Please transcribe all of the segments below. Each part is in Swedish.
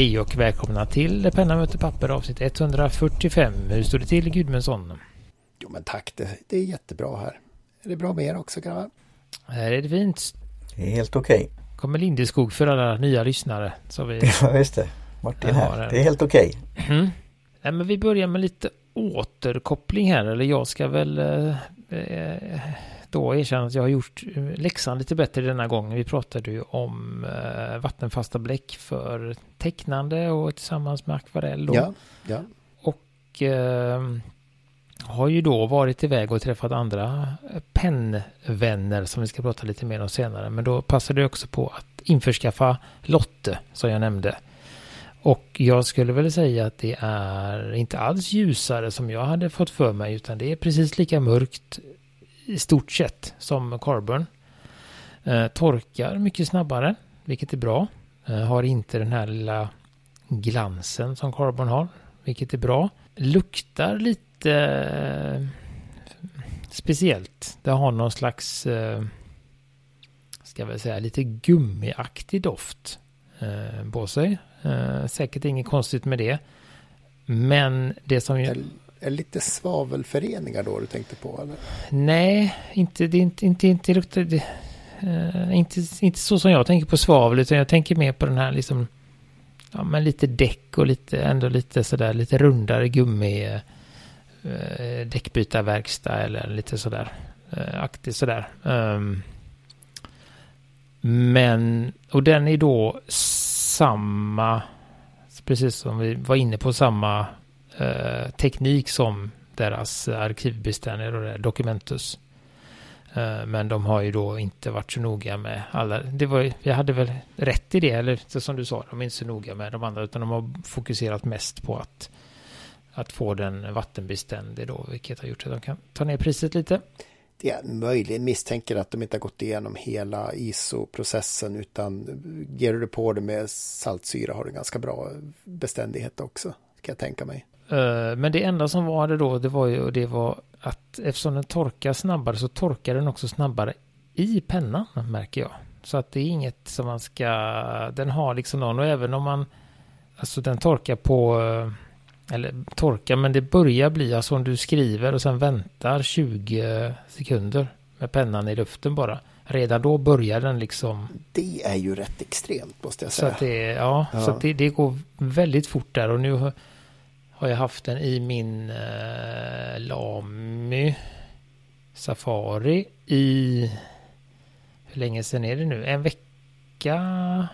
Hej och välkomna till Penna möter papper avsnitt 145. Hur står det till Gudmundsson? Jo men tack, det, det är jättebra här. Är det bra med er också grabbar? Här är det fint. Det är helt okej. Okay. Kommer Lindeskog för alla nya lyssnare. Så vi ja just det. Martin här. här. Det är helt okej. Okay. Mm. Nej, men vi börjar med lite återkoppling här. Eller jag ska väl eh, eh då erkänna att jag har gjort eh, läxan lite bättre denna gången. Vi pratade ju om eh, vattenfasta bläck för tecknande och tillsammans med akvarell. Då. Ja, ja. Och eh, har ju då varit iväg och träffat andra pennvänner som vi ska prata lite mer om senare. Men då passade jag också på att införskaffa Lotte som jag nämnde. Och jag skulle väl säga att det är inte alls ljusare som jag hade fått för mig utan det är precis lika mörkt i stort sett som Carbon. Eh, torkar mycket snabbare, vilket är bra. Eh, har inte den här lilla glansen som Carbon har, vilket är bra. Luktar lite eh, speciellt. Det har någon slags, eh, ska jag väl säga, lite gummiaktig doft eh, på sig. Eh, säkert inget konstigt med det. Men det som... Är, det lite svavelföreningar då du tänkte på? Eller? Nej, inte, det, inte, inte, inte, luktar, det, uh, eh, inte, inte så som jag tänker på svavel, utan jag tänker mer på den här liksom, ja men lite däck och lite, ändå lite sådär, lite rundare gummi, uh, däckbytarverkstad eller lite sådär, uh, aktigt sådär. Um, men, och den är då samma, precis som vi var inne på, samma eh, teknik som deras arkivbeställningar och det, Documentus. Eh, men de har ju då inte varit så noga med alla. Det var, jag hade väl rätt i det, eller som du sa, de är inte så noga med de andra, utan de har fokuserat mest på att, att få den vattenbeständig då, vilket har gjort att de kan ta ner priset lite det är möjligen misstänker att de inte har gått igenom hela ISO-processen utan ger du på det med saltsyra har du ganska bra beständighet också, kan jag tänka mig. Uh, men det enda som var det då, det var ju det var att eftersom den torkar snabbare så torkar den också snabbare i pennan märker jag. Så att det är inget som man ska, den har liksom någon och även om man, alltså den torkar på uh, eller torka, men det börjar bli alltså om du skriver och sen väntar 20 sekunder med pennan i luften bara. Redan då börjar den liksom. Det är ju rätt extremt måste jag säga. Så att det, ja, ja. Så att det, det går väldigt fort där och nu har, jag haft den i min eh, Lamy Safari i hur länge sedan är det nu? En vecka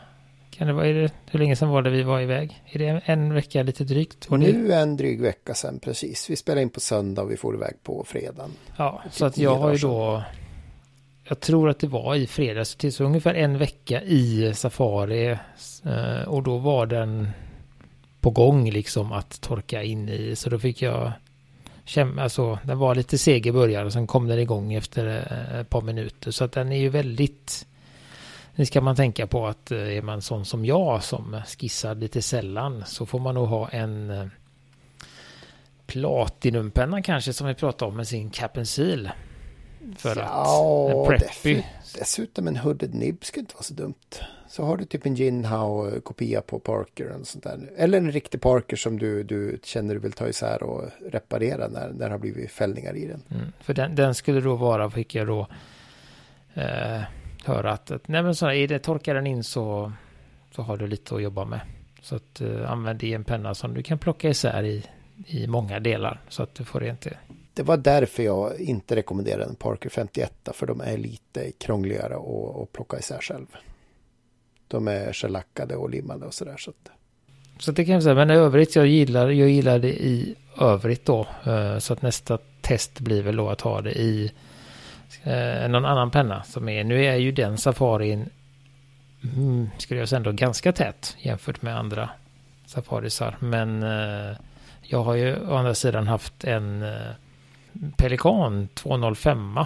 kan det vara, det, hur länge sedan var det vi var iväg? Är det en vecka lite drygt? Och nu är en dryg vecka sedan precis. Vi spelar in på söndag och vi får iväg på fredagen. Ja, så att jag har ju då jag tror att det var i fredags till så ungefär en vecka i Safari eh, och då var den på gång liksom att torka in i så då fick jag känna, alltså den var lite seg i början och sen kom den igång efter eh, ett par minuter så att den är ju väldigt nu ska man tänka på att eh, är man sån som jag som skissar lite sällan så får man nog ha en eh, Platinumpenna kanske som vi pratade om med sin cap and seal. För ja, att en preppy. Dessutom en hooded nib skulle inte vara så dumt. Så har du typ en Jinhao kopia på Parker och sånt där. Eller en riktig Parker som du, du känner du vill ta isär och reparera när, när det har blivit fällningar i den. Mm, för den, den skulle då vara, fick jag då eh, höra att, att nej men så är det, torkar den in så, så har du lite att jobba med. Så att uh, använd i en penna som du kan plocka isär i, i många delar så att du får det. Det var därför jag inte rekommenderade en Parker 51 för de är lite krångligare att, att plocka isär själv. De är shellackade och limmade och sådär. Så, att... så det kan jag säga, men i övrigt jag gillar, jag gillar det i övrigt då. Eh, så att nästa test blir väl då att ha det i eh, någon annan penna som är, nu är ju den safarin, mm, skulle jag säga ändå ganska tät jämfört med andra safarisar. Men eh, jag har ju å andra sidan haft en Pelikan 205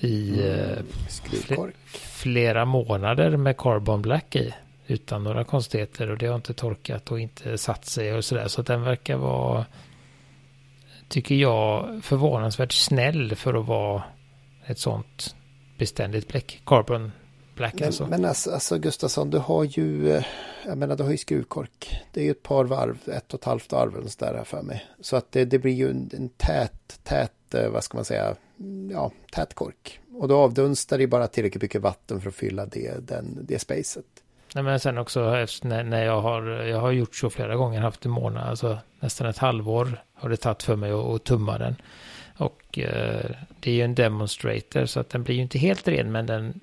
i mm, eh, flera månader med Carbon Black i. Utan några konstigheter och det har inte torkat och inte satt sig och sådär. Så den verkar vara, tycker jag, förvånansvärt snäll för att vara ett sånt beständigt bläck. Carbon Black men, alltså. Men alltså, alltså Gustafsson, du har ju, eh, jag menar du har ju skruvkork. Det är ju ett par varv, ett och ett halvt varv eller sådär här för mig. Så att det, det blir ju en, en tät, tät, eh, vad ska man säga, ja, tät kork. Och då avdunstar det bara tillräckligt mycket vatten för att fylla det, den, det spacet. Nej, men sen också när, när jag har, jag har gjort så flera gånger, haft en månad, alltså nästan ett halvår har det tagit för mig att, att tumma den. Och eh, det är ju en demonstrator så att den blir ju inte helt ren men den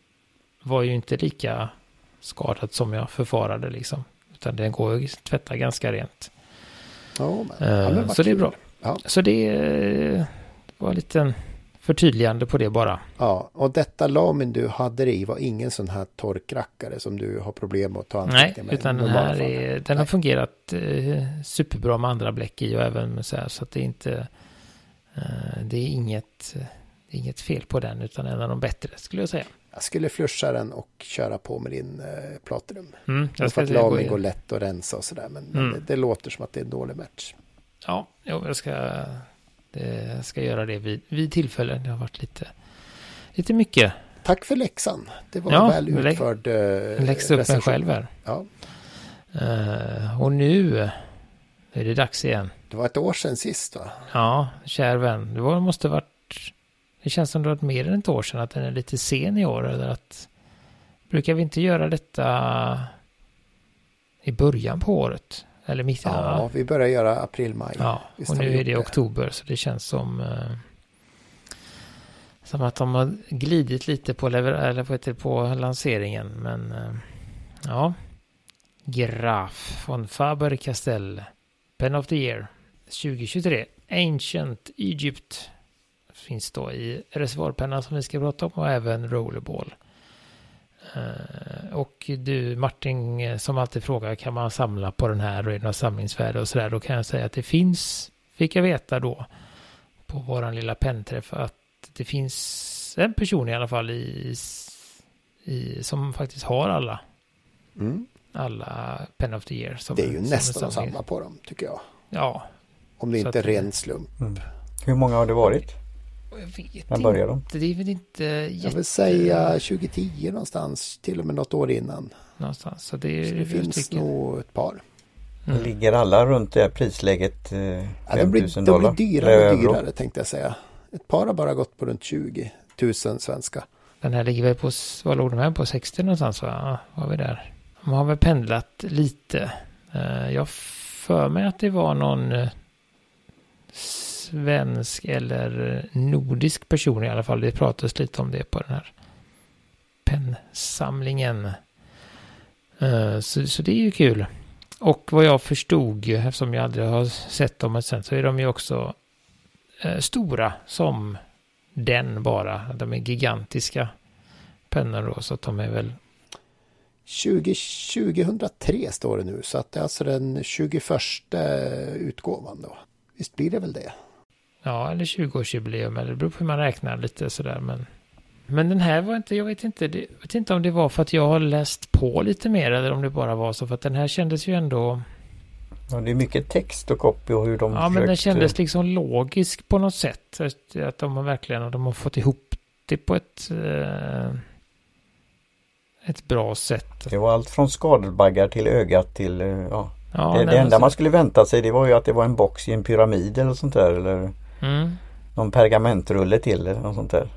var ju inte lika skadad som jag förfarade liksom. Utan den går att tvätta ganska rent. Oh, men, ja, men eh, så det är bra. Ja. Så det var lite förtydligande på det bara. Ja, och detta lamin du hade i var ingen sån här torkrackare som du har problem att ta Nej, med. utan den här är, den har fungerat eh, superbra med andra bläck i och även med så här så att det är inte Eh, det är inget, det är inget fel på den utan en av de bättre skulle jag säga. Jag skulle flusha den och köra på med din eh, Platinum. Mm, jag för att lagring går lätt att rensa och sådär. Men, mm. det, det, låter som att det är en dålig match. Ja, jag ska, det, jag ska göra det vid, vid tillfällen. Det har varit lite, lite mycket. Tack för läxan. Det var ja, väl utförd eh, Läxa upp mig själv här. Ja. Uh, och nu är det dags igen. Det var ett år sedan sist va? Ja, kär vän. Det var, måste varit... Det känns som det varit mer än ett år sedan att den är lite sen i år. Eller att... Brukar vi inte göra detta i början på året? Eller mitt Ja, ja. vi börjar göra april, maj. Ja, och nu är det oktober så det känns som... Eh, som att de har glidit lite på, lever eller på, på lanseringen. Men eh, ja. Graf von Faber-Castell. Pen of the Year 2023. Ancient Egypt finns då i reservoarpenna som vi ska prata om och även Rollerball. Uh, och du Martin som alltid frågar kan man samla på den här och är det något samlingsvärde och sådär. Då kan jag säga att det finns, fick jag veta då på våran lilla pennträff att det finns en person i alla fall i, i som faktiskt har alla. Mm alla Pen of the Year. Som, det är ju nästan samma på dem tycker jag. Ja. Om det inte är ren slump. Mm. Hur många har det varit? Jag vet När började de? Det är väl inte jätte... Jag vill säga 2010 någonstans. Till och med något år innan. Någonstans. Så det, så det finns stycken. nog ett par. Mm. Ligger alla runt det här prisläget? Eh, ja, de blir, de blir dyrare och dyrare tänkte jag säga. Ett par har bara gått på runt 20 000 svenska. Den här ligger väl på, vad låg de här på? 60 någonstans va? Var vi där? De har väl pendlat lite. Eh, jag för mig att det var någon eh, svensk eller nordisk person i alla fall. Det pratades lite om det på den här pennsamlingen. Eh, så, så det är ju kul. Och vad jag förstod, eftersom jag aldrig har sett dem sen, så är de ju också eh, stora som den bara. De är gigantiska pennor då, så att de är väl 20, 2003 står det nu, så att det är alltså den 21 utgåvan då. Visst blir det väl det? Ja, eller 20-årsjubileum, eller det beror på hur man räknar lite sådär, men... Men den här var inte, jag vet inte, det, jag vet inte om det var för att jag har läst på lite mer eller om det bara var så för att den här kändes ju ändå... Ja, det är mycket text och copy och hur de Ja, försökt... men den kändes liksom logisk på något sätt. Att de har verkligen, de har fått ihop det på ett... Eh ett bra sätt. Det var allt från skadelbaggar till ögat till eh, ja. ja det, det enda så... man skulle vänta sig det var ju att det var en box i en pyramid eller sånt där eller mm. någon pergamentrulle till eller något sånt där.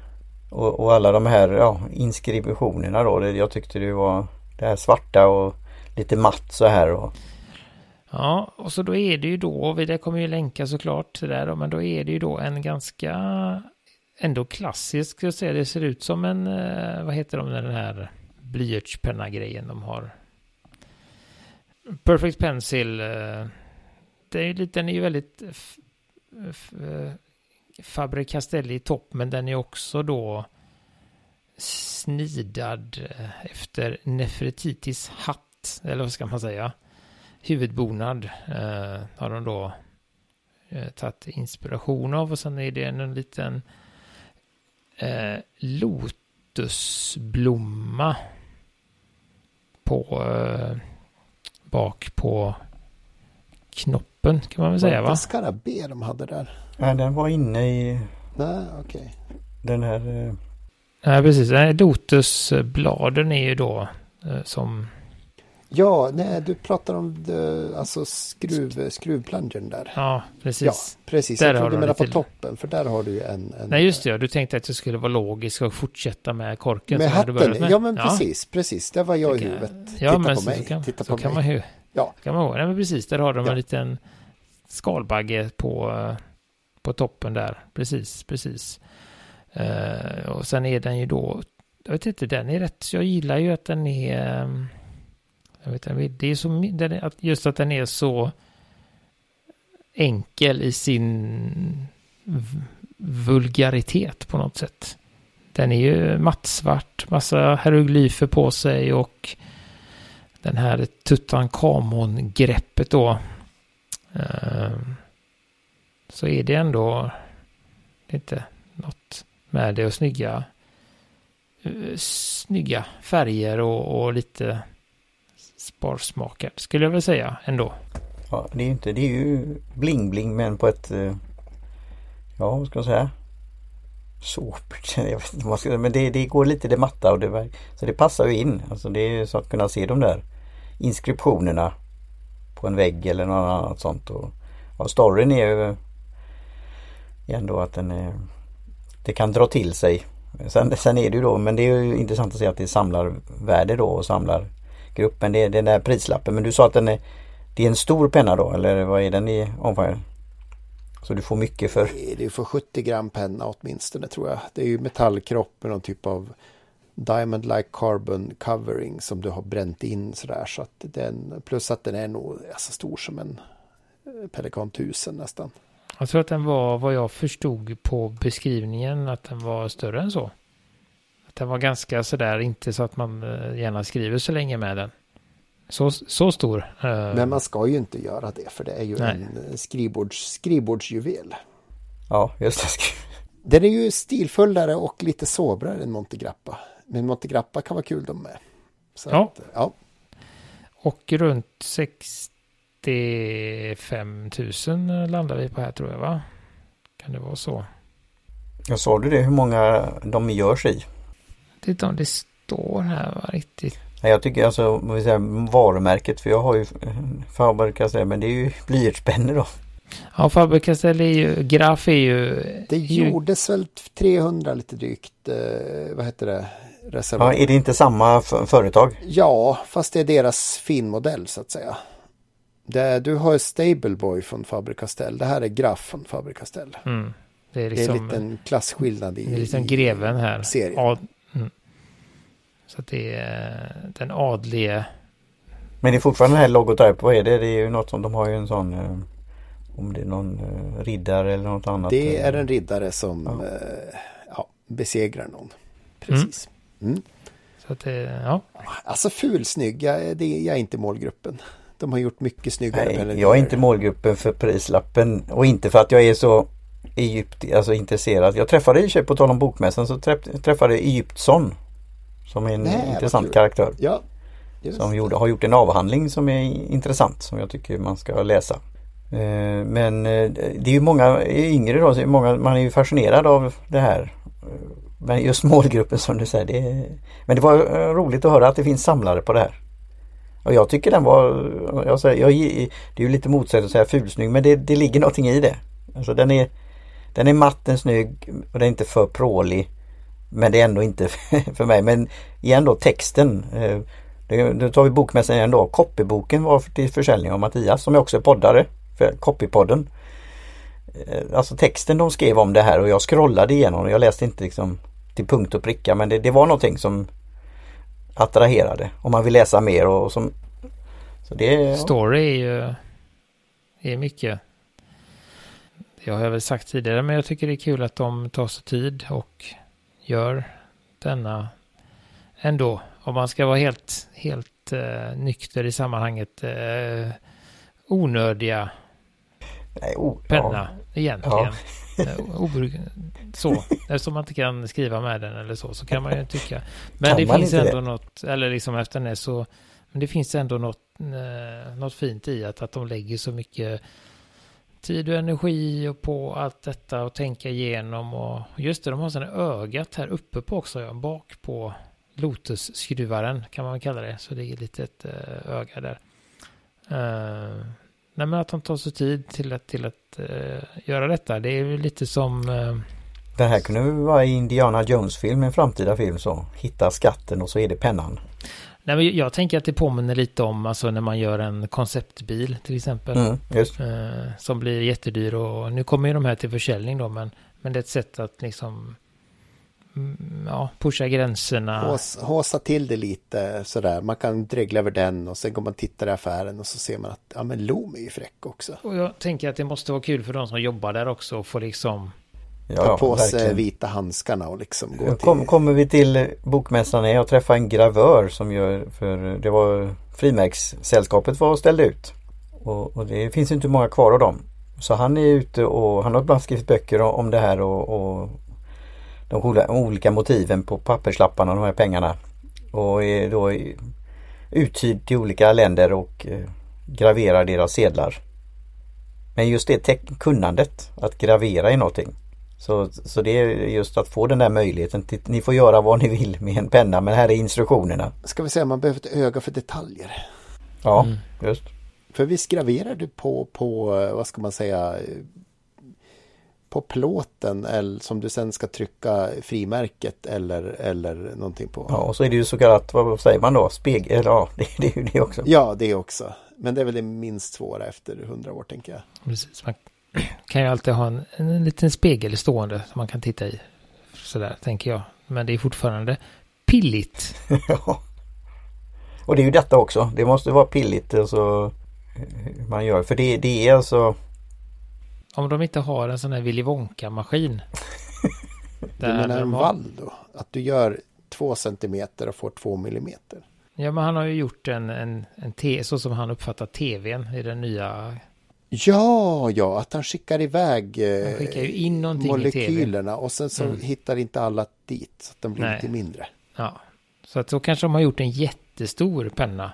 Och, och, alla de här ja, inskriptionerna då. Det, jag tyckte det var det här svarta och lite matt så här. Och... Ja, och så då är det ju då, det kommer ju länka såklart till det där, men då är det ju då en ganska ändå klassisk, ska jag säga, det ser ut som en, eh, vad heter de, den här blyertspenna-grejen de har. Perfect Pencil. Eh, det är lite, den är ju väldigt Eh, Fabre Castelli i topp, men den är också då snidad eh, efter Nefertitis hatt, eller vad ska man säga? Huvudbonad eh, har de då eh, tagit inspiration av och sen är det en, en liten eh, lotusblomma på eh, bak på knoppen kan man väl säga va? Var det skarabé de hade där? Nej, den var inne i Nej, okej. Okay. Den här eh, Nej, precis. Lotusbladen är ju då eh, som... Ja, nej, du pratar om det, alltså skruv, skruvplungen där. Ja, precis. Ja, precis. Där jag trodde du menade på toppen, för där har du ju en, en... Nej, just det. Du tänkte att det skulle vara logiskt att fortsätta med korken. Med hatten, med. ja men ja. precis, precis. Det var jag i huvudet. Ja, Titta men på så, mig. Så kan, Titta så på kan mig. Man ju, ja. kan man Nej, men precis. Där har de ja. en liten skalbagge på, på toppen där. Precis, precis. Uh, och sen är den ju då, jag vet inte, den är rätt, jag gillar ju att den är, jag vet inte, det är så, den är, just att den är så enkel i sin vulgaritet på något sätt. Den är ju mattsvart, massa hieroglyfer på sig och den här Tutankhamon-greppet då. Eh, så är det ändå inte något med det och snygga, eh, snygga färger och, och lite sparsmakat skulle jag väl säga ändå. Ja, det är ju inte, det är ju bling-bling men på ett, eh, ja vad ska jag säga, såpert. Jag vet inte vad man ska säga, men det, det går lite det matta och det, så det passar ju in. Alltså det är så att kunna se de där inskriptionerna på en vägg eller något annat sånt. Och, och storyn är ju ändå att den är, det kan dra till sig. Sen, sen är det ju då, men det är ju intressant att se att det samlar värde då och samlar gruppen. Det är den där prislappen. Men du sa att den är, det är en stor penna då eller vad är den i omfång? Så du får mycket för? Det är för 70 gram penna åtminstone tror jag. Det är ju metallkropp med någon typ av Diamond Like Carbon Covering som du har bränt in sådär. Så att den, plus att den är nog alltså, stor som en eh, Pelikan 1000 nästan. Jag tror att den var vad jag förstod på beskrivningen att den var större än så. Att den var ganska sådär, inte så att man eh, gärna skriver så länge med den. Så, så stor. Eh. Men man ska ju inte göra det för det är ju Nej. en skrivbords, skrivbordsjuvel. Ja, just det. Den är ju stilfullare och lite sobrare än Montegrappa. Men Montegrappa kan vara kul de med. Så ja. Att, ja. Och runt 65 000 landar vi på här tror jag va? Kan det vara så? Jag sa du det hur många de görs i? Titta om det står här va riktigt. Jag tycker alltså vi säger, varumärket för jag har ju Faber Castell men det är ju blyertspennor då. Ja Faber Castell är ju, Graf är ju... Det gjordes väl 300 lite drygt, eh, vad heter det? reservat. Ja, är det inte samma företag? Ja, fast det är deras finmodell så att säga. Det, du har Stableboy från Faber Castell. Det här är Graf från Faber Castell. Mm. Det, är liksom, det är en liten klasskillnad i, det är liksom greven här. serien. Så att det är den adlige. Men det är fortfarande den här logotyp. Vad är det? Det är ju något som de har ju en sån. Eh, om det är någon eh, riddare eller något annat. Det är en riddare som ja. ja besegrar någon. Precis. Mm. Mm. Så att det, ja. Alltså fulsnygg, jag, det, jag är inte målgruppen. De har gjort mycket snyggare. Nej, jag är inte målgruppen för prislappen och inte för att jag är så Egypt, alltså intresserad. Jag träffade i och på tal om bokmässan så träff, träffade Egyptsson. Som är en Nej, intressant karaktär. Ja, som gjorde, har gjort en avhandling som är intressant som jag tycker man ska läsa. Eh, men eh, det är ju många yngre då, så många, man är ju fascinerad av det här. Men just målgruppen som du säger. Det, men det var eh, roligt att höra att det finns samlare på det här. Och jag tycker den var, jag säger, jag, det är ju lite motsätt att säga fulsnygg men det, det ligger någonting i det. Alltså den är, den är matt, den är snygg och den är inte för prålig. Men det är ändå inte för mig. Men igen då texten. Eh, då tar vi bokmässan igen då. Copyboken var till försäljning av Mattias som är också är poddare för Copypodden. Eh, alltså texten de skrev om det här och jag scrollade igenom och jag läste inte liksom till punkt och pricka men det, det var någonting som attraherade om man vill läsa mer och som så det, Story är ju är mycket. Det har jag väl sagt tidigare men jag tycker det är kul att de tar sig tid och gör denna ändå. Om man ska vara helt, helt uh, nykter i sammanhanget. Uh, onödiga Nej, oh, penna ja. egentligen. Ja. Eh, så, eftersom man inte kan skriva med den eller så, så kan man ju tycka. Men kan det finns ändå det? något, eller liksom efter det så, men det finns ändå något, eh, något fint i att, att de lägger så mycket tid och energi och på allt detta och tänka igenom och just det, de har sådana ögat här uppe på också, ja, bak på Lotus-skruvaren kan man kalla det, så det är ett litet öga där. Uh, nej men att de tar sig tid till att, till att uh, göra detta, det är ju lite som det här kunde vara i Indiana Jones-film, en framtida film så. Hitta skatten och så är det pennan. Nej, men jag tänker att det påminner lite om alltså när man gör en konceptbil till exempel. Mm, eh, som blir jättedyr och nu kommer ju de här till försäljning då men, men det är ett sätt att liksom mm, ja, pusha gränserna. Hås, håsa till det lite sådär. Man kan dregla över den och sen går man och tittar i affären och så ser man att ja men Loom är ju fräck också. Och jag tänker att det måste vara kul för de som jobbar där också att få liksom Ja, ta på verkligen. sig vita handskarna och liksom gå Kom, till... Kommer vi till bokmässan jag träffade en gravör som gör för det var frimärkssällskapet var och ställde ut. Och, och, det finns inte många kvar av dem. Så han är ute och han har bland skrivit böcker om det här och, och de olika motiven på papperslapparna, de här pengarna. Och är då uthyrd till olika länder och eh, graverar deras sedlar. Men just det kunnandet att gravera i någonting så, så det är just att få den där möjligheten. Till, ni får göra vad ni vill med en penna men här är instruktionerna. Ska vi säga man behöver ett öga för detaljer. Ja, mm. just. För visst graverar du på, på, vad ska man säga, på plåten eller som du sen ska trycka frimärket eller, eller någonting på. Ja, och så är det ju så kallat, vad säger man då, spegel, ja det, det är ju det också. Ja, det också. Men det är väl det minst svåra efter hundra år tänker jag. Precis, man kan ju alltid ha en, en liten spegel stående som man kan titta i. Sådär tänker jag. Men det är fortfarande pilligt. ja. Och det är ju detta också. Det måste vara pilligt alltså, man gör. För det, det är alltså... Om de inte har en sån här Willy Wonka-maskin. du menar en vall då? Att du gör två centimeter och får två millimeter? Ja, men han har ju gjort en, en, en te, så som han uppfattar tvn i den nya Ja, ja, att han skickar iväg han skickar ju in molekylerna och sen så mm. hittar inte alla dit så att de blir Nej. lite mindre. Ja, så att då kanske de har gjort en jättestor penna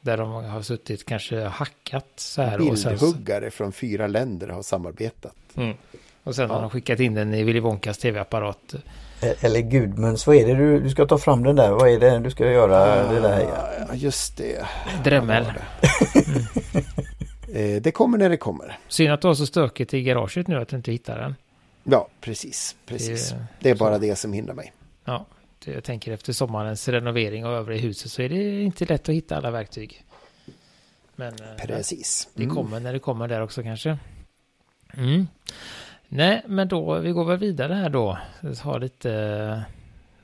där de har suttit kanske hackat så här. Bildhuggare från fyra länder har samarbetat. Mm. Och sen ja. har de skickat in den i Willy Wonkas tv-apparat. Eller Gudmunds, vad är det du, du ska ta fram den där? Vad är det du ska göra? Ja, det där? Ja, just det. Drömmel. Mm. Eh, det kommer när det kommer. Synd att du har så stökigt i garaget nu att du inte hittar den. Ja, precis. precis. Det, det är bara så. det som hindrar mig. Ja, det jag tänker efter sommarens renovering och övriga huset så är det inte lätt att hitta alla verktyg. Men eh, precis. det mm. kommer när det kommer där också kanske. Mm. Nej, men då, vi går väl vidare här då. Har lite,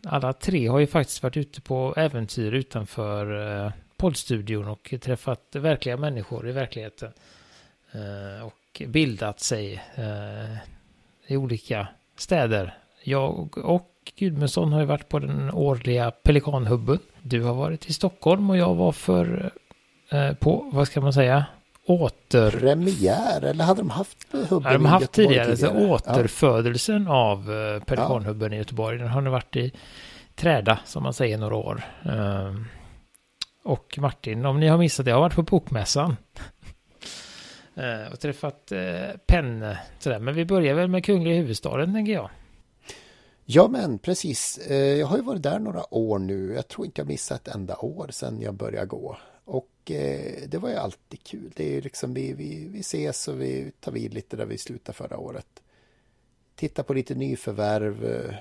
alla tre har ju faktiskt varit ute på äventyr utanför eh, poddstudion och träffat verkliga människor i verkligheten. Eh, och bildat sig eh, i olika städer. Jag och Gudmundsson har ju varit på den årliga Pelikanhubben. Du har varit i Stockholm och jag var för, eh, på, vad ska man säga, åter... Premiär, eller hade de haft hubben ja, de har haft tidigare, tidigare. Så återfödelsen ja. av Pelikanhubben ja. i Göteborg. Den har nu varit i träda, som man säger, några år. Och Martin, om ni har missat det, jag har varit på bokmässan. Eh, och träffat eh, Penne. Sådär. Men vi börjar väl med kungliga huvudstaden, tänker jag. Ja, men precis. Eh, jag har ju varit där några år nu. Jag tror inte jag missat ett enda år sedan jag började gå. Och det var ju alltid kul. Det är ju liksom vi, vi, vi ses och vi tar vid lite där vi slutade förra året. Titta på lite nyförvärv.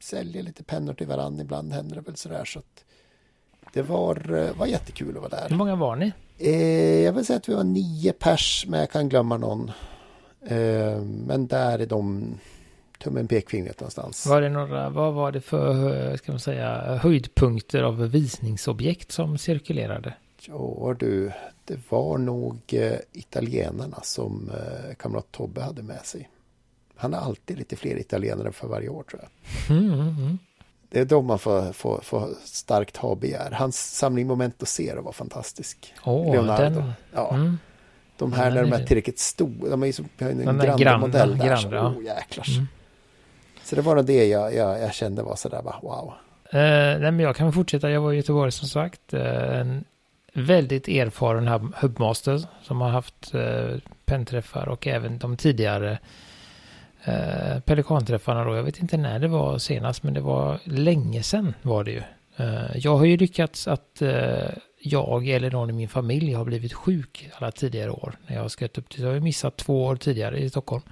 Säljer lite pennor till varandra. Ibland händer det väl sådär. Så att det var, eh, var jättekul att vara där. Hur många var ni? Eh, jag vill säga att vi var nio pers, men jag kan glömma någon. Eh, men där är de tummen pekfingret någonstans. Var det några, vad var det för, ska man säga, höjdpunkter av visningsobjekt som cirkulerade? Ja du, det var nog eh, italienarna som eh, kamrat Tobbe hade med sig. Han har alltid lite fler italienare för varje år tror jag. Mm, mm, mm. Det är då man får, får, får starkt ha-begär. Hans samling Momento Zero var fantastisk. Oh, Leonardo. Den, ja. Mm. De här när de är tillräckligt stora. De är ju som en grande modell där. Grand, så, oh, jäklars. Mm. Så det var det jag, jag, jag kände var sådär bara wow. Uh, nej men jag kan fortsätta. Jag var i Göteborg som sagt. Uh, en väldigt erfaren hubmaster som har haft uh, pennträffar och även de tidigare eh, pelikanträffarna då. Jag vet inte när det var senast men det var länge sedan var det ju. Eh, jag har ju lyckats att eh, jag eller någon i min familj har blivit sjuk alla tidigare år. När jag har skött upp till, jag har missat två år tidigare i Stockholm.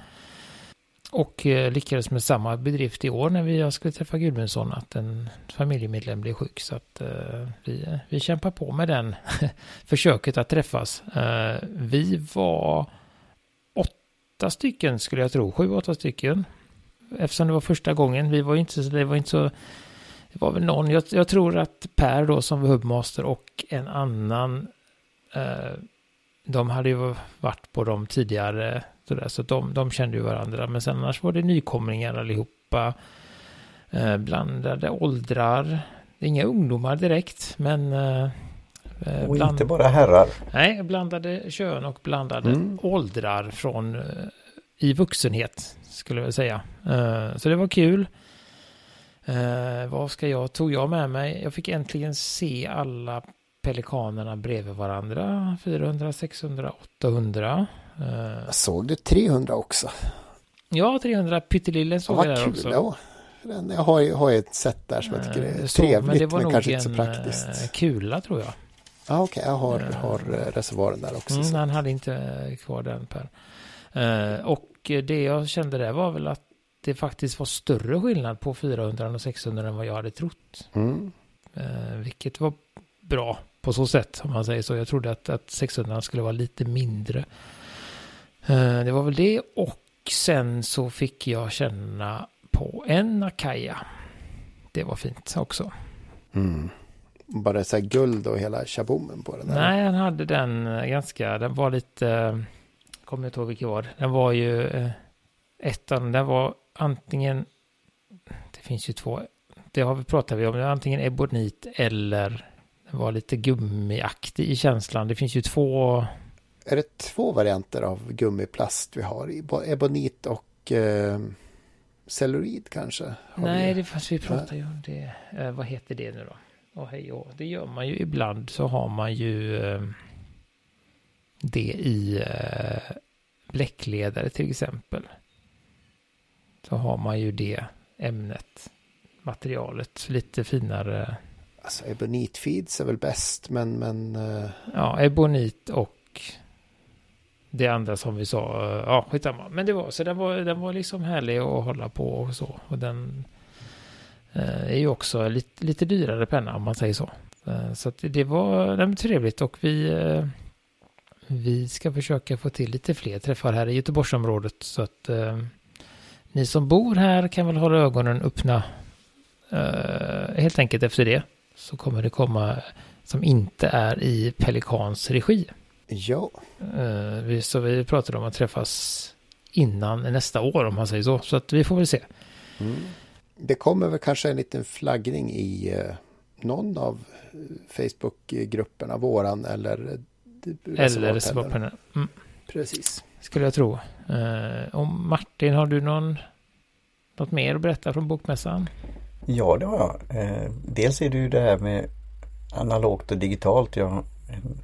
Och eh, lyckades med samma bedrift i år när vi skulle träffa Gudmundsson att en familjemedlem blev sjuk. Så att eh, vi, vi kämpar på med den försöket att träffas. Eh, vi var åtta stycken skulle jag tro, sju, åtta stycken. Eftersom det var första gången. Vi var inte, det var inte så, det var väl någon, jag, jag tror att Per då som var hubmaster och en annan eh, de hade ju varit på de tidigare Sådär, så de, de kände ju varandra. Men sen annars var det nykomlingar allihopa. Eh, blandade åldrar. Inga ungdomar direkt, men... Eh, och bland... inte bara herrar. Nej, blandade kön och blandade mm. åldrar från eh, i vuxenhet, skulle jag säga. Eh, så det var kul. Eh, vad ska jag, tog jag med mig? Jag fick äntligen se alla pelikanerna bredvid varandra. 400, 600, 800. Jag såg du 300 också? Ja, 300 pyttelille såg jag där kul, också. Ja. Jag har, har ett sätt där som jag tycker är så, trevligt men, det var men kanske inte så praktiskt. Eh, kula tror jag. Ja, okej, okay. jag har, uh, har eh, reservoaren där också. Mm, han hade inte kvar den Per. Uh, och det jag kände där var väl att det faktiskt var större skillnad på 400 och 600 än vad jag hade trott. Mm. Uh, vilket var bra på så sätt, om man säger så. Jag trodde att, att 600 skulle vara lite mindre. Eh, det var väl det och sen så fick jag känna på en Akaya. Det var fint också. Mm. Bara så här guld och hela chaboomen på den? Nej, han hade den eh, ganska, den var lite, eh, kommer inte ihåg vilken var Den var ju ettan, den var antingen, det finns ju två, det har vi pratat om, antingen ebonit eller den var lite gummiaktig i känslan. Det finns ju två är det två varianter av gummiplast vi har? Ebonit och eh, cellurid kanske? Nej, vi... det fast vi pratar ju om det. Eh, vad heter det nu då? Oh, hej, oh. Det gör man ju ibland så har man ju eh, det i eh, bläckledare till exempel. Så har man ju det ämnet, materialet, lite finare. Alltså ebonit feeds är väl bäst, men... men uh... Ja, ebonit och det andra som vi sa, eh, ja skitsamma. Men det var så den var, den var liksom härlig att hålla på och så. Och den eh, är ju också lite, lite dyrare penna om man säger så. Eh, så det var, var trevligt och vi, eh, vi ska försöka få till lite fler träffar här i Göteborgsområdet. Så att eh, ni som bor här kan väl hålla ögonen öppna eh, helt enkelt efter det. Så kommer det komma som inte är i Pelikans regi. Ja. Så vi pratade om att träffas innan nästa år om man säger så. Så att vi får väl se. Mm. Det kommer väl kanske en liten flaggning i uh, någon av Facebookgrupperna, våran eller Eller reservatpennan. Mm. Precis. Skulle jag tro. Och Martin, har du någon, något mer att berätta från Bokmässan? Ja, det har jag. Eh, dels är det ju det här med analogt och digitalt. Jag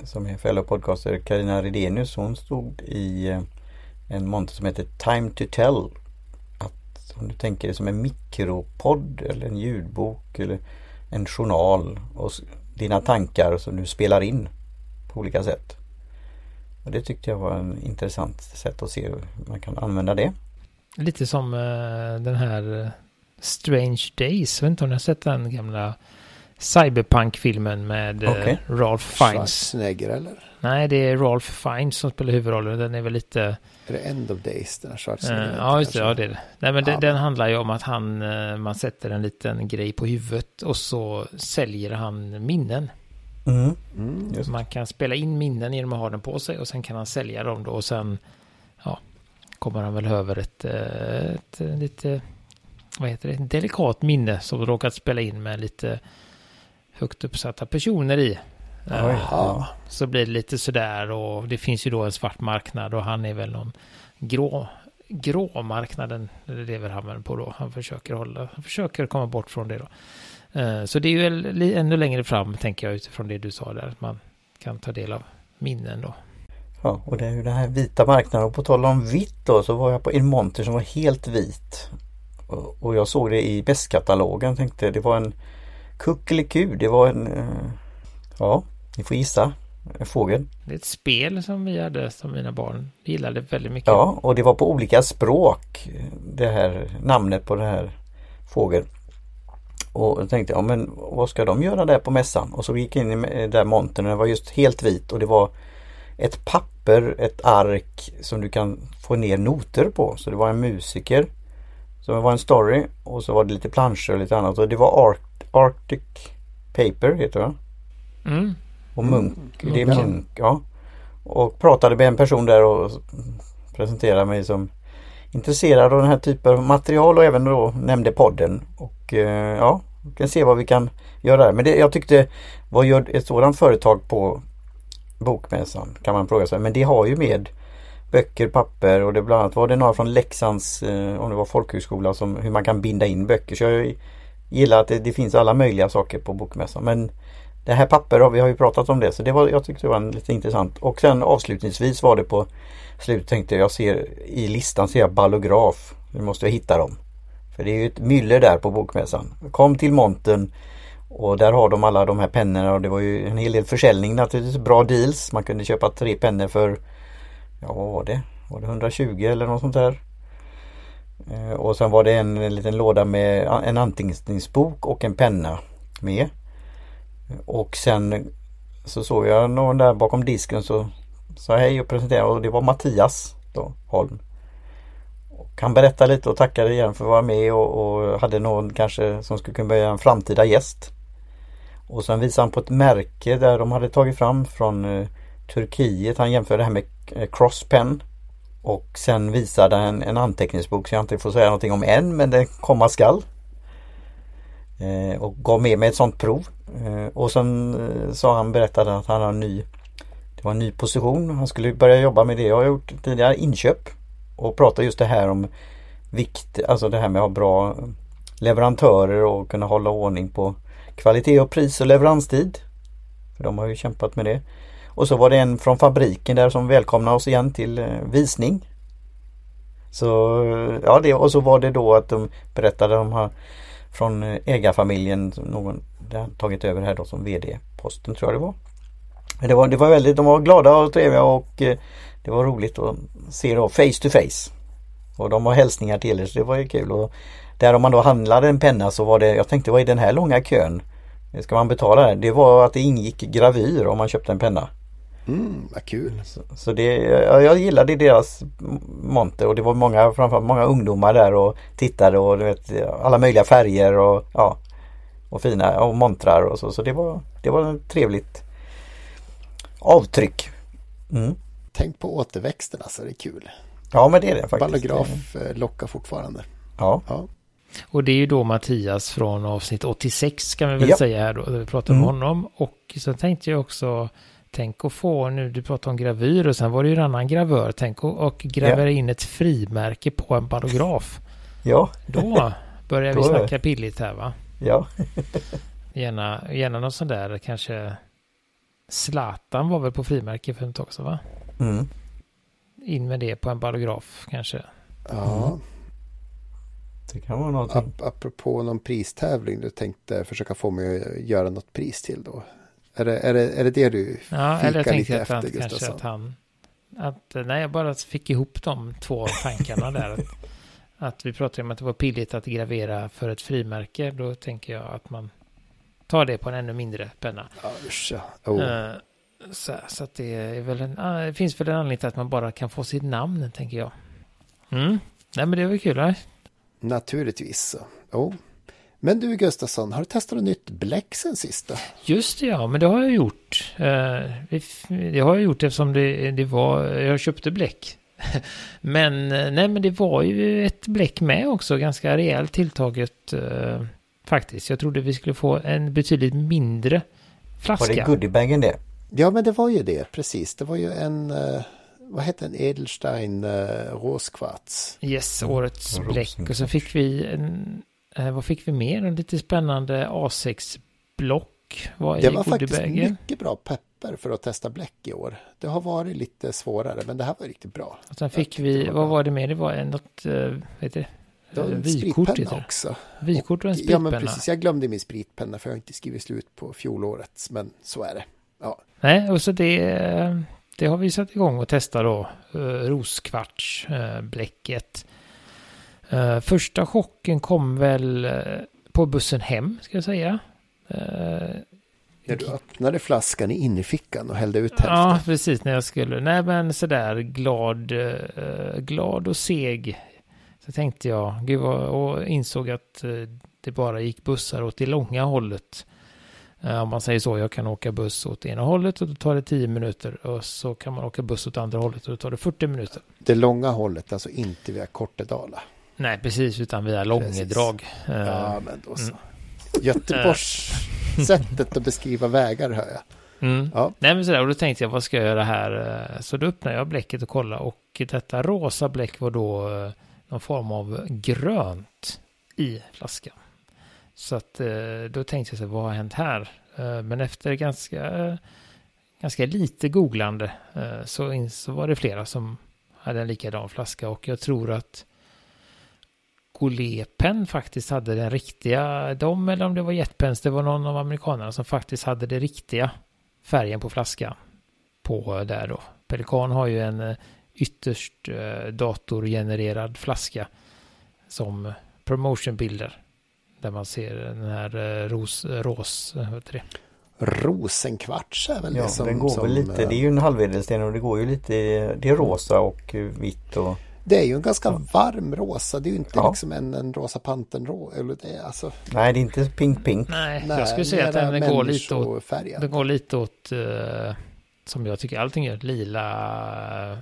som är fellow podcaster, Karina Redenius, hon stod i eh, en monter som heter Time to Tell. Om du tänker det som en mikropodd eller en ljudbok eller en journal och dina tankar som du spelar in på olika sätt. Och Det tyckte jag var en intressant sätt att se hur man kan använda det. Lite som uh, den här uh, Strange Days, jag vet inte om ni har sett den gamla Cyberpunk-filmen med eh, okay. Ralph Fiennes. Schwarzenegger eller? Nej, det är Ralph Fiennes som spelar huvudrollen. Den är väl lite... Är det End of Days, den här Schwarzenegger? Uh, ja, just det. Ja, det är det. Nej, men ja, den, den, handlar ju om att han, uh, man sätter en liten grej på huvudet och så säljer han minnen. Mm. Mm, man kan spela in minnen genom att ha den på sig och sen kan han sälja dem då och sen ja, kommer han väl över ett, ett, ett lite, vad heter det, delikat minne som råkat spela in med lite högt uppsatta personer i. Aha. Så blir det lite sådär och det finns ju då en svart marknad och han är väl någon grå, grå marknaden lever han på då. Han försöker hålla, han försöker komma bort från det då. Eh, så det är ju ännu längre fram tänker jag utifrån det du sa där, att man kan ta del av minnen då. Ja, och det är ju den här vita marknaden. Och på tal om vitt då så var jag på en monter som var helt vit. Och, och jag såg det i bästkatalogen tänkte det var en kuckeliku. Det var en, eh, ja, ni får gissa. En fågel. Det är ett spel som vi hade som mina barn gillade väldigt mycket. Ja, och det var på olika språk. Det här namnet på den här fågeln. Och jag tänkte, ja men vad ska de göra där på mässan? Och så gick jag in i där montern och den var just helt vit och det var ett papper, ett ark som du kan få ner noter på. Så det var en musiker. Så det var en story och så var det lite planscher och lite annat. Och det var Art, Arctic Paper heter det mm. Och Munk, mm. det är Munk, ja. Och pratade med en person där och presenterade mig som intresserad av den här typen av material och även då nämnde podden. Och eh, ja, vi kan se vad vi kan göra där. Men det, jag tyckte, vad gör ett sådant företag på Bokmässan kan man fråga sig. Men det har ju med böcker, papper och det bland annat var det några från Leksands, eh, om det var folkhögskola, som hur man kan binda in böcker. Så jag gillar att det, det finns alla möjliga saker på Bokmässan. Men det här papper, vi har ju pratat om det så det var, jag tyckte det var lite intressant. Och sen avslutningsvis var det på slut tänkte jag ser i listan ser jag ballograf. Nu måste jag hitta dem. För det är ju ett myller där på Bokmässan. Kom till monten och där har de alla de här pennorna och det var ju en hel del försäljning naturligtvis. Bra deals. Man kunde köpa tre pennor för, ja vad var det? Var det 120 eller något sånt där? Eh, och sen var det en, en liten låda med en anteckningsbok och en penna med. Och sen så såg jag någon där bakom disken så sa hej och presenterade och det var Mattias då, Holm. Och han berättade lite och tackade igen för att vara med och, och hade någon kanske som skulle kunna bli en framtida gäst. Och sen visade han på ett märke där de hade tagit fram från eh, Turkiet. Han jämförde det här med eh, Crosspen. Och sen visade han en anteckningsbok som jag inte får säga någonting om än men det komma skall. Eh, och gav med mig ett sånt prov. Eh, och sen eh, sa han, berättade att han har en ny Det var en ny position. Han skulle börja jobba med det jag har gjort tidigare, inköp. Och prata just det här om vikt, alltså det här med att ha bra leverantörer och kunna hålla ordning på kvalitet och pris och leveranstid. För de har ju kämpat med det. Och så var det en från fabriken där som välkomnade oss igen till eh, visning. Så ja, det, och så var det då att de berättade om här från ägarfamiljen, någon har tagit över här då som VD-posten tror jag det var. Men det var, det var väldigt, de var glada och trevliga och eh, det var roligt att se då face to face. Och de har hälsningar till er så det var ju kul. Och där om man då handlade en penna så var det, jag tänkte vad är den här långa kön? Ska man betala det? Det var att det ingick gravyr om man köpte en penna. Mm, vad kul. Så, så det, jag, jag gillade deras monter och det var många, framförallt många ungdomar där och tittade och du vet, alla möjliga färger och ja och fina och montrar och så. Så det var, det var ett trevligt avtryck. Mm. Tänk på återväxten alltså, det är kul. Ja men det är det faktiskt. Ballograf eh, lockar fortfarande. Ja. ja. Och det är ju då Mattias från avsnitt 86 kan vi väl ja. säga här då. Vi pratar mm. om honom. Och så tänkte jag också Tänk att få, nu du pratar om gravyr och sen var det ju en annan gravör. Tänk att och gravera ja. in ett frimärke på en ballograf. Ja. Då börjar vi snacka pilligt här va? Ja. gärna, gärna någon sån där kanske Zlatan var väl på frimärke för ett tag också va? Mm. In med det på en ballograf kanske. Ja. Mm. Det kan vara någonting. Ap apropå någon pristävling du tänkte försöka få mig att göra något pris till då. Är det är det, är det, det du ja, eller jag tänkte att efter, han, kanske att han att nej, jag bara fick ihop de två tankarna där. att vi pratade om att det var pilligt att gravera för ett frimärke. Då tänker jag att man tar det på en ännu mindre penna. Usch, oh. uh, så, så, att det är väl en, uh, det finns väl en anledning till att man bara kan få sitt namn, tänker jag. Mm. Nej, men det var kul, nej? Naturligtvis. Oh. Men du Gustafsson, har du testat något nytt bläck sen sista? Just det, ja, men det har jag gjort. Uh, det har jag gjort eftersom det, det var, jag köpte bläck men eh, nej, men det var ju ett bläck med också, ganska rejält tilltaget eh, faktiskt. Jag trodde vi skulle få en betydligt mindre flaska. Var det goodiebagen det? Ja, men det var ju det, precis. Det var ju en, eh, vad hette en Edelstein eh, roskvarts. Yes, årets mm. bläck. Och så fick vi en, eh, vad fick vi mer? En lite spännande A6-block. Var det var faktiskt mycket bra pepp papper för att testa bläck i år. Det har varit lite svårare, men det här var riktigt bra. Och sen fick vi, vad var det mer? Det var något, uh, vet du? Spritpenna också. Vykort och en spritpenna. Ja, men precis. Jag glömde min spritpenna för jag har inte skrivit slut på fjolårets, men så är det. Ja. Nej, och så det, det har vi satt igång och testa då. Uh, roskvarts, uh, bläcket. Uh, första chocken kom väl på bussen hem, ska jag säga. När du öppnade flaskan i innerfickan och hällde ut hälften. Ja, precis när jag skulle. Nej, men sådär glad, glad och seg så tänkte jag, gud vad, och insåg att eh, det bara gick bussar åt det långa hållet. Eh, om man säger så, jag kan åka buss åt ena hållet och då tar det 10 minuter. Och så kan man åka buss åt andra hållet och då tar det 40 minuter. Det långa hållet, alltså inte via Kortedala? Nej, precis, utan via Långedrag. Ja, eh, men då så. Mm. Göteborgs sättet att beskriva vägar hör jag. Mm. Ja. Nej men sådär, och då tänkte jag vad ska jag göra här? Så då öppnade jag bläcket och kollade och detta rosa bläck var då någon form av grönt i flaskan. Så att eh, då tänkte jag så vad har hänt här? Eh, men efter ganska, ganska lite googlande eh, så, så var det flera som hade en likadan flaska och jag tror att Golepen faktiskt hade den riktiga, de eller om det var Jetpens, det var någon av amerikanerna som faktiskt hade det riktiga färgen på flaskan på där då. Pelikan har ju en ytterst eh, datorgenererad flaska som promotionbilder. Där man ser den här eh, ros, ros, vad heter det? Rosenkvarts är väl ja, det som... den går som, väl lite, det är ju en halvedelsten och det går ju lite, det är rosa och vitt och... Det är ju en ganska varm rosa, det är ju inte ja. liksom en, en rosa pantern eller det är alltså... Nej, det är inte pink pink. Nej, Nej jag skulle säga att den, den går lite åt, den går lite åt, uh, som jag tycker allting gör, lila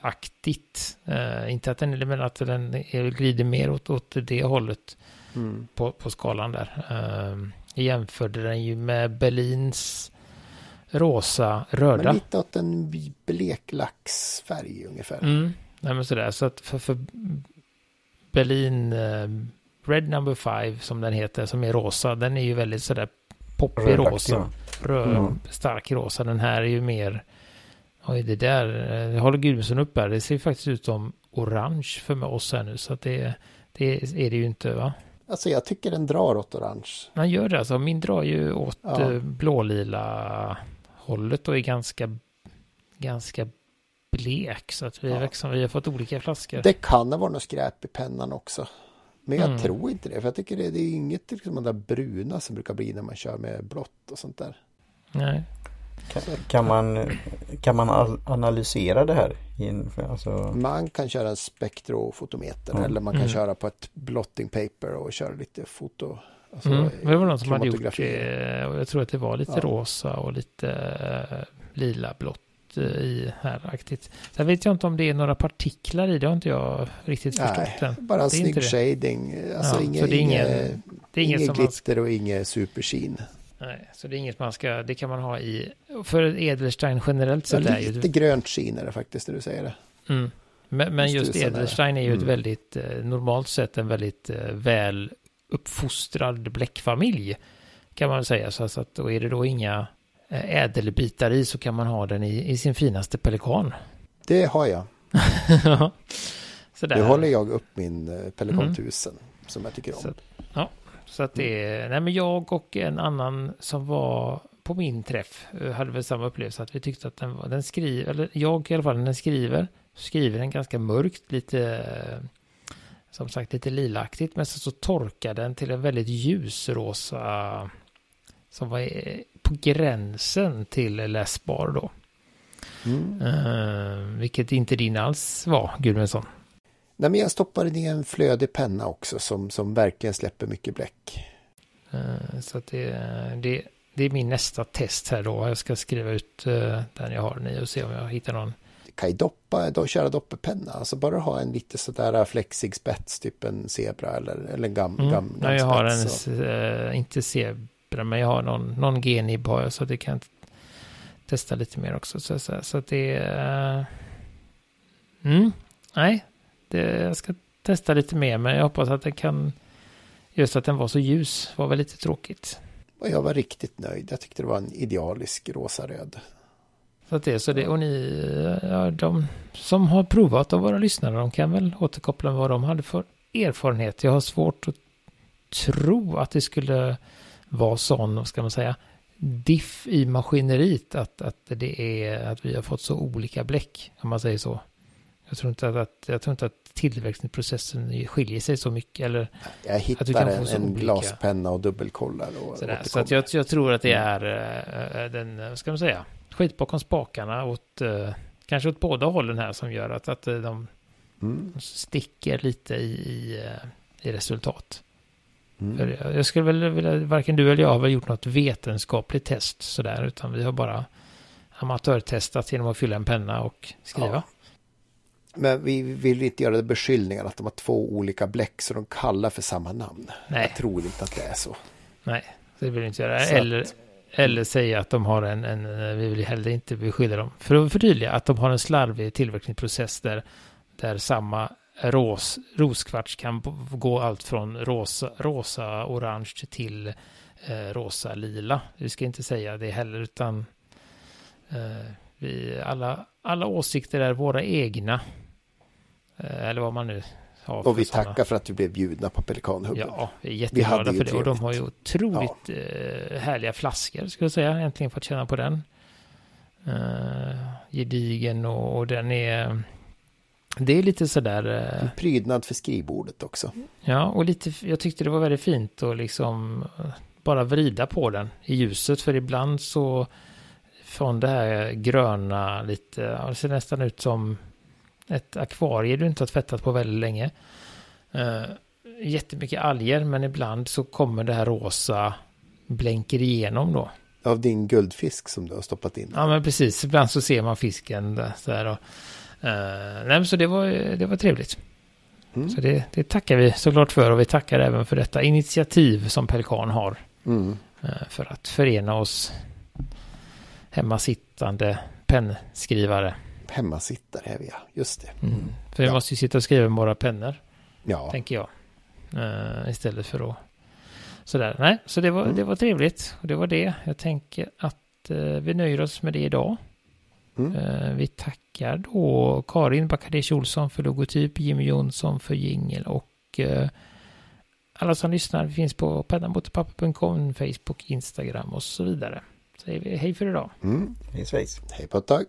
aktigt. Uh, inte att den, men att den glider mer åt, åt det hållet mm. på, på skalan där. Uh, jämförde den ju med Berlins rosa röda. Men lite åt en bleklaxfärg ungefär. Mm. Nej men sådär, så att för, för Berlin uh, Red Number Five som den heter, som är rosa, den är ju väldigt sådär poppig rosa. Röd, mm. Stark rosa. Den här är ju mer Oj, det där, det håller Gudmundsson upp här. Det ser faktiskt ut som orange för oss här nu. Så att det, det är det ju inte va? Alltså jag tycker den drar åt orange. Man gör det alltså. Min drar ju åt ja. Eh, blålila hållet och är ganska, ganska blek. Så att vi, ja. liksom, vi har fått olika flaskor. Det kan ha varit något skräp i pennan också. Men jag mm. tror inte det. För jag tycker det, det är inget liksom det där bruna som brukar bli när man kör med blått och sånt där. Nej. Kan, man, kan man analysera det här? Alltså... Man kan köra en spektrofotometer mm. eller man kan mm. köra på ett blotting paper och köra lite foto. Alltså mm. Det var någon som hade gjort det och jag tror att det var lite ja. rosa och lite uh, lila blått eh, i här aktigt. Sen vet jag inte om det är några partiklar i det har inte jag riktigt Nej, förstått än. bara snygg shading. Alltså ja, inget, det är inget, det är inget, inget glitter och inget superskin. Nej, så det är inget man ska, det kan man ha i, för Edelstein generellt sett är ju... Lite grönt skin är det faktiskt när du säger det. Mm. Men, men just Edelstein är ju mm. ett väldigt, eh, normalt sett en väldigt eh, väl uppfostrad bläckfamilj. Kan man säga, så att då är det då inga ädelbitar i så kan man ha den i, i sin finaste pelikan. Det har jag. Nu håller jag upp min Pelikan mm. 1000 som jag tycker om. Så, ja, så att det är, nej men jag och en annan som var på min träff eh, hade väl samma upplevelse att vi tyckte att den var, den skriver, eller jag i alla fall, den skriver, skriver den ganska mörkt, lite, som sagt lite lilaktigt, men så, så torkar den till en väldigt ljusrosa, som var på gränsen till läsbar då. Mm. Uh, vilket inte din alls var, Gudmundsson. Nej, men jag stoppar den i en flödig penna också som, som verkligen släpper mycket bläck. Uh, så att det, det, det är min nästa test här då. Jag ska skriva ut uh, den jag har i och se om jag hittar någon. Du kan ju doppa, då köra doppepenna. Alltså bara ha en lite sådär flexig spets, typ en zebra eller, eller en gam, mm. gam, gam Nej, jag har en, så. inte zebra, men jag har någon, någon har jag så det kan testa lite mer också. Så, så, så att det är... Mm, nej, det, jag ska testa lite mer, men jag hoppas att det kan... Just att den var så ljus var väl lite tråkigt. Och jag var riktigt nöjd. Jag tyckte det var en idealisk rosa-röd. Så att det, så det, och ni, ja, de som har provat av våra lyssnare, de kan väl återkoppla vad de hade för erfarenhet. Jag har svårt att tro att det skulle vara sån, vad ska man säga, diff i maskineriet att, att det är att vi har fått så olika bläck, om man säger så. Jag tror inte att, jag tror inte att tillväxtprocessen skiljer sig så mycket. Eller jag hittar en, en glaspenna och dubbelkollar. Och Sådär, så att jag, jag, tror att det mm. är äh, den, vad ska man säga, skit bakom spakarna åt, äh, kanske åt båda hållen här som gör att, att de mm. sticker lite i, i, i resultat. Mm. Jag, skulle väl vilja, varken du eller jag har väl gjort något vetenskapligt test sådär, utan vi har bara amatörtestat genom att fylla en penna och skriva. Ja. Men vi vill inte göra det beskyllningar att de har två olika bläck så de kallar för samma namn. Nej. Jag tror inte att det är så. Nej, det vill vi inte göra. eller, eller säga att de har en, en, vi vill heller inte beskylla dem. För att förtydliga att de har en slarvig tillverkningsprocess där, där samma ros, roskvarts kan gå allt från rosa, rosa orange till eh, rosa lila. Vi ska inte säga det heller utan eh, vi, alla, alla åsikter är våra egna. Eh, eller vad man nu har. Och vi sådana. tackar för att vi blev bjudna på Pelikanhubben. Ja, vi är jätteglada för det. Och de har ju otroligt ja. Eh, härliga flaskor, skulle jag säga. Äntligen fått känna på den. Uh, gedigen och, och den är... Det är lite sådär... Uh, en prydnad för skrivbordet också. Ja, och lite, jag tyckte det var väldigt fint att liksom bara vrida på den i ljuset. För ibland så från det här gröna lite, ja, det ser nästan ut som ett akvarie du inte har tvättat på väldigt länge. Uh, jättemycket alger, men ibland så kommer det här rosa blänker igenom då. Av din guldfisk som du har stoppat in? Ja, men precis. Ibland så ser man fisken där. Så, här, och, uh, nej, så det var, det var trevligt. Mm. Så det, det, tackar vi såklart för och vi tackar även för detta initiativ som Pelikan har. Mm. Uh, för att förena oss hemmasittande pennskrivare hemmasittare är vi, ja. Just det. Mm. För vi ja. måste ju sitta och skriva med våra pennor. Ja. Tänker jag. Uh, istället för att... Sådär. Nej, så det var, mm. det var trevligt. Och det var det. Jag tänker att vi nöjer oss med det idag. Mm. Vi tackar då Karin Bakadesh Olsson för logotyp, Jimmy Jonsson för jingel och alla som lyssnar finns på pennanbotepapper.com, Facebook, Instagram och så vidare säger vi hej för idag. Mm. Hej svejs. Hej på ett tag.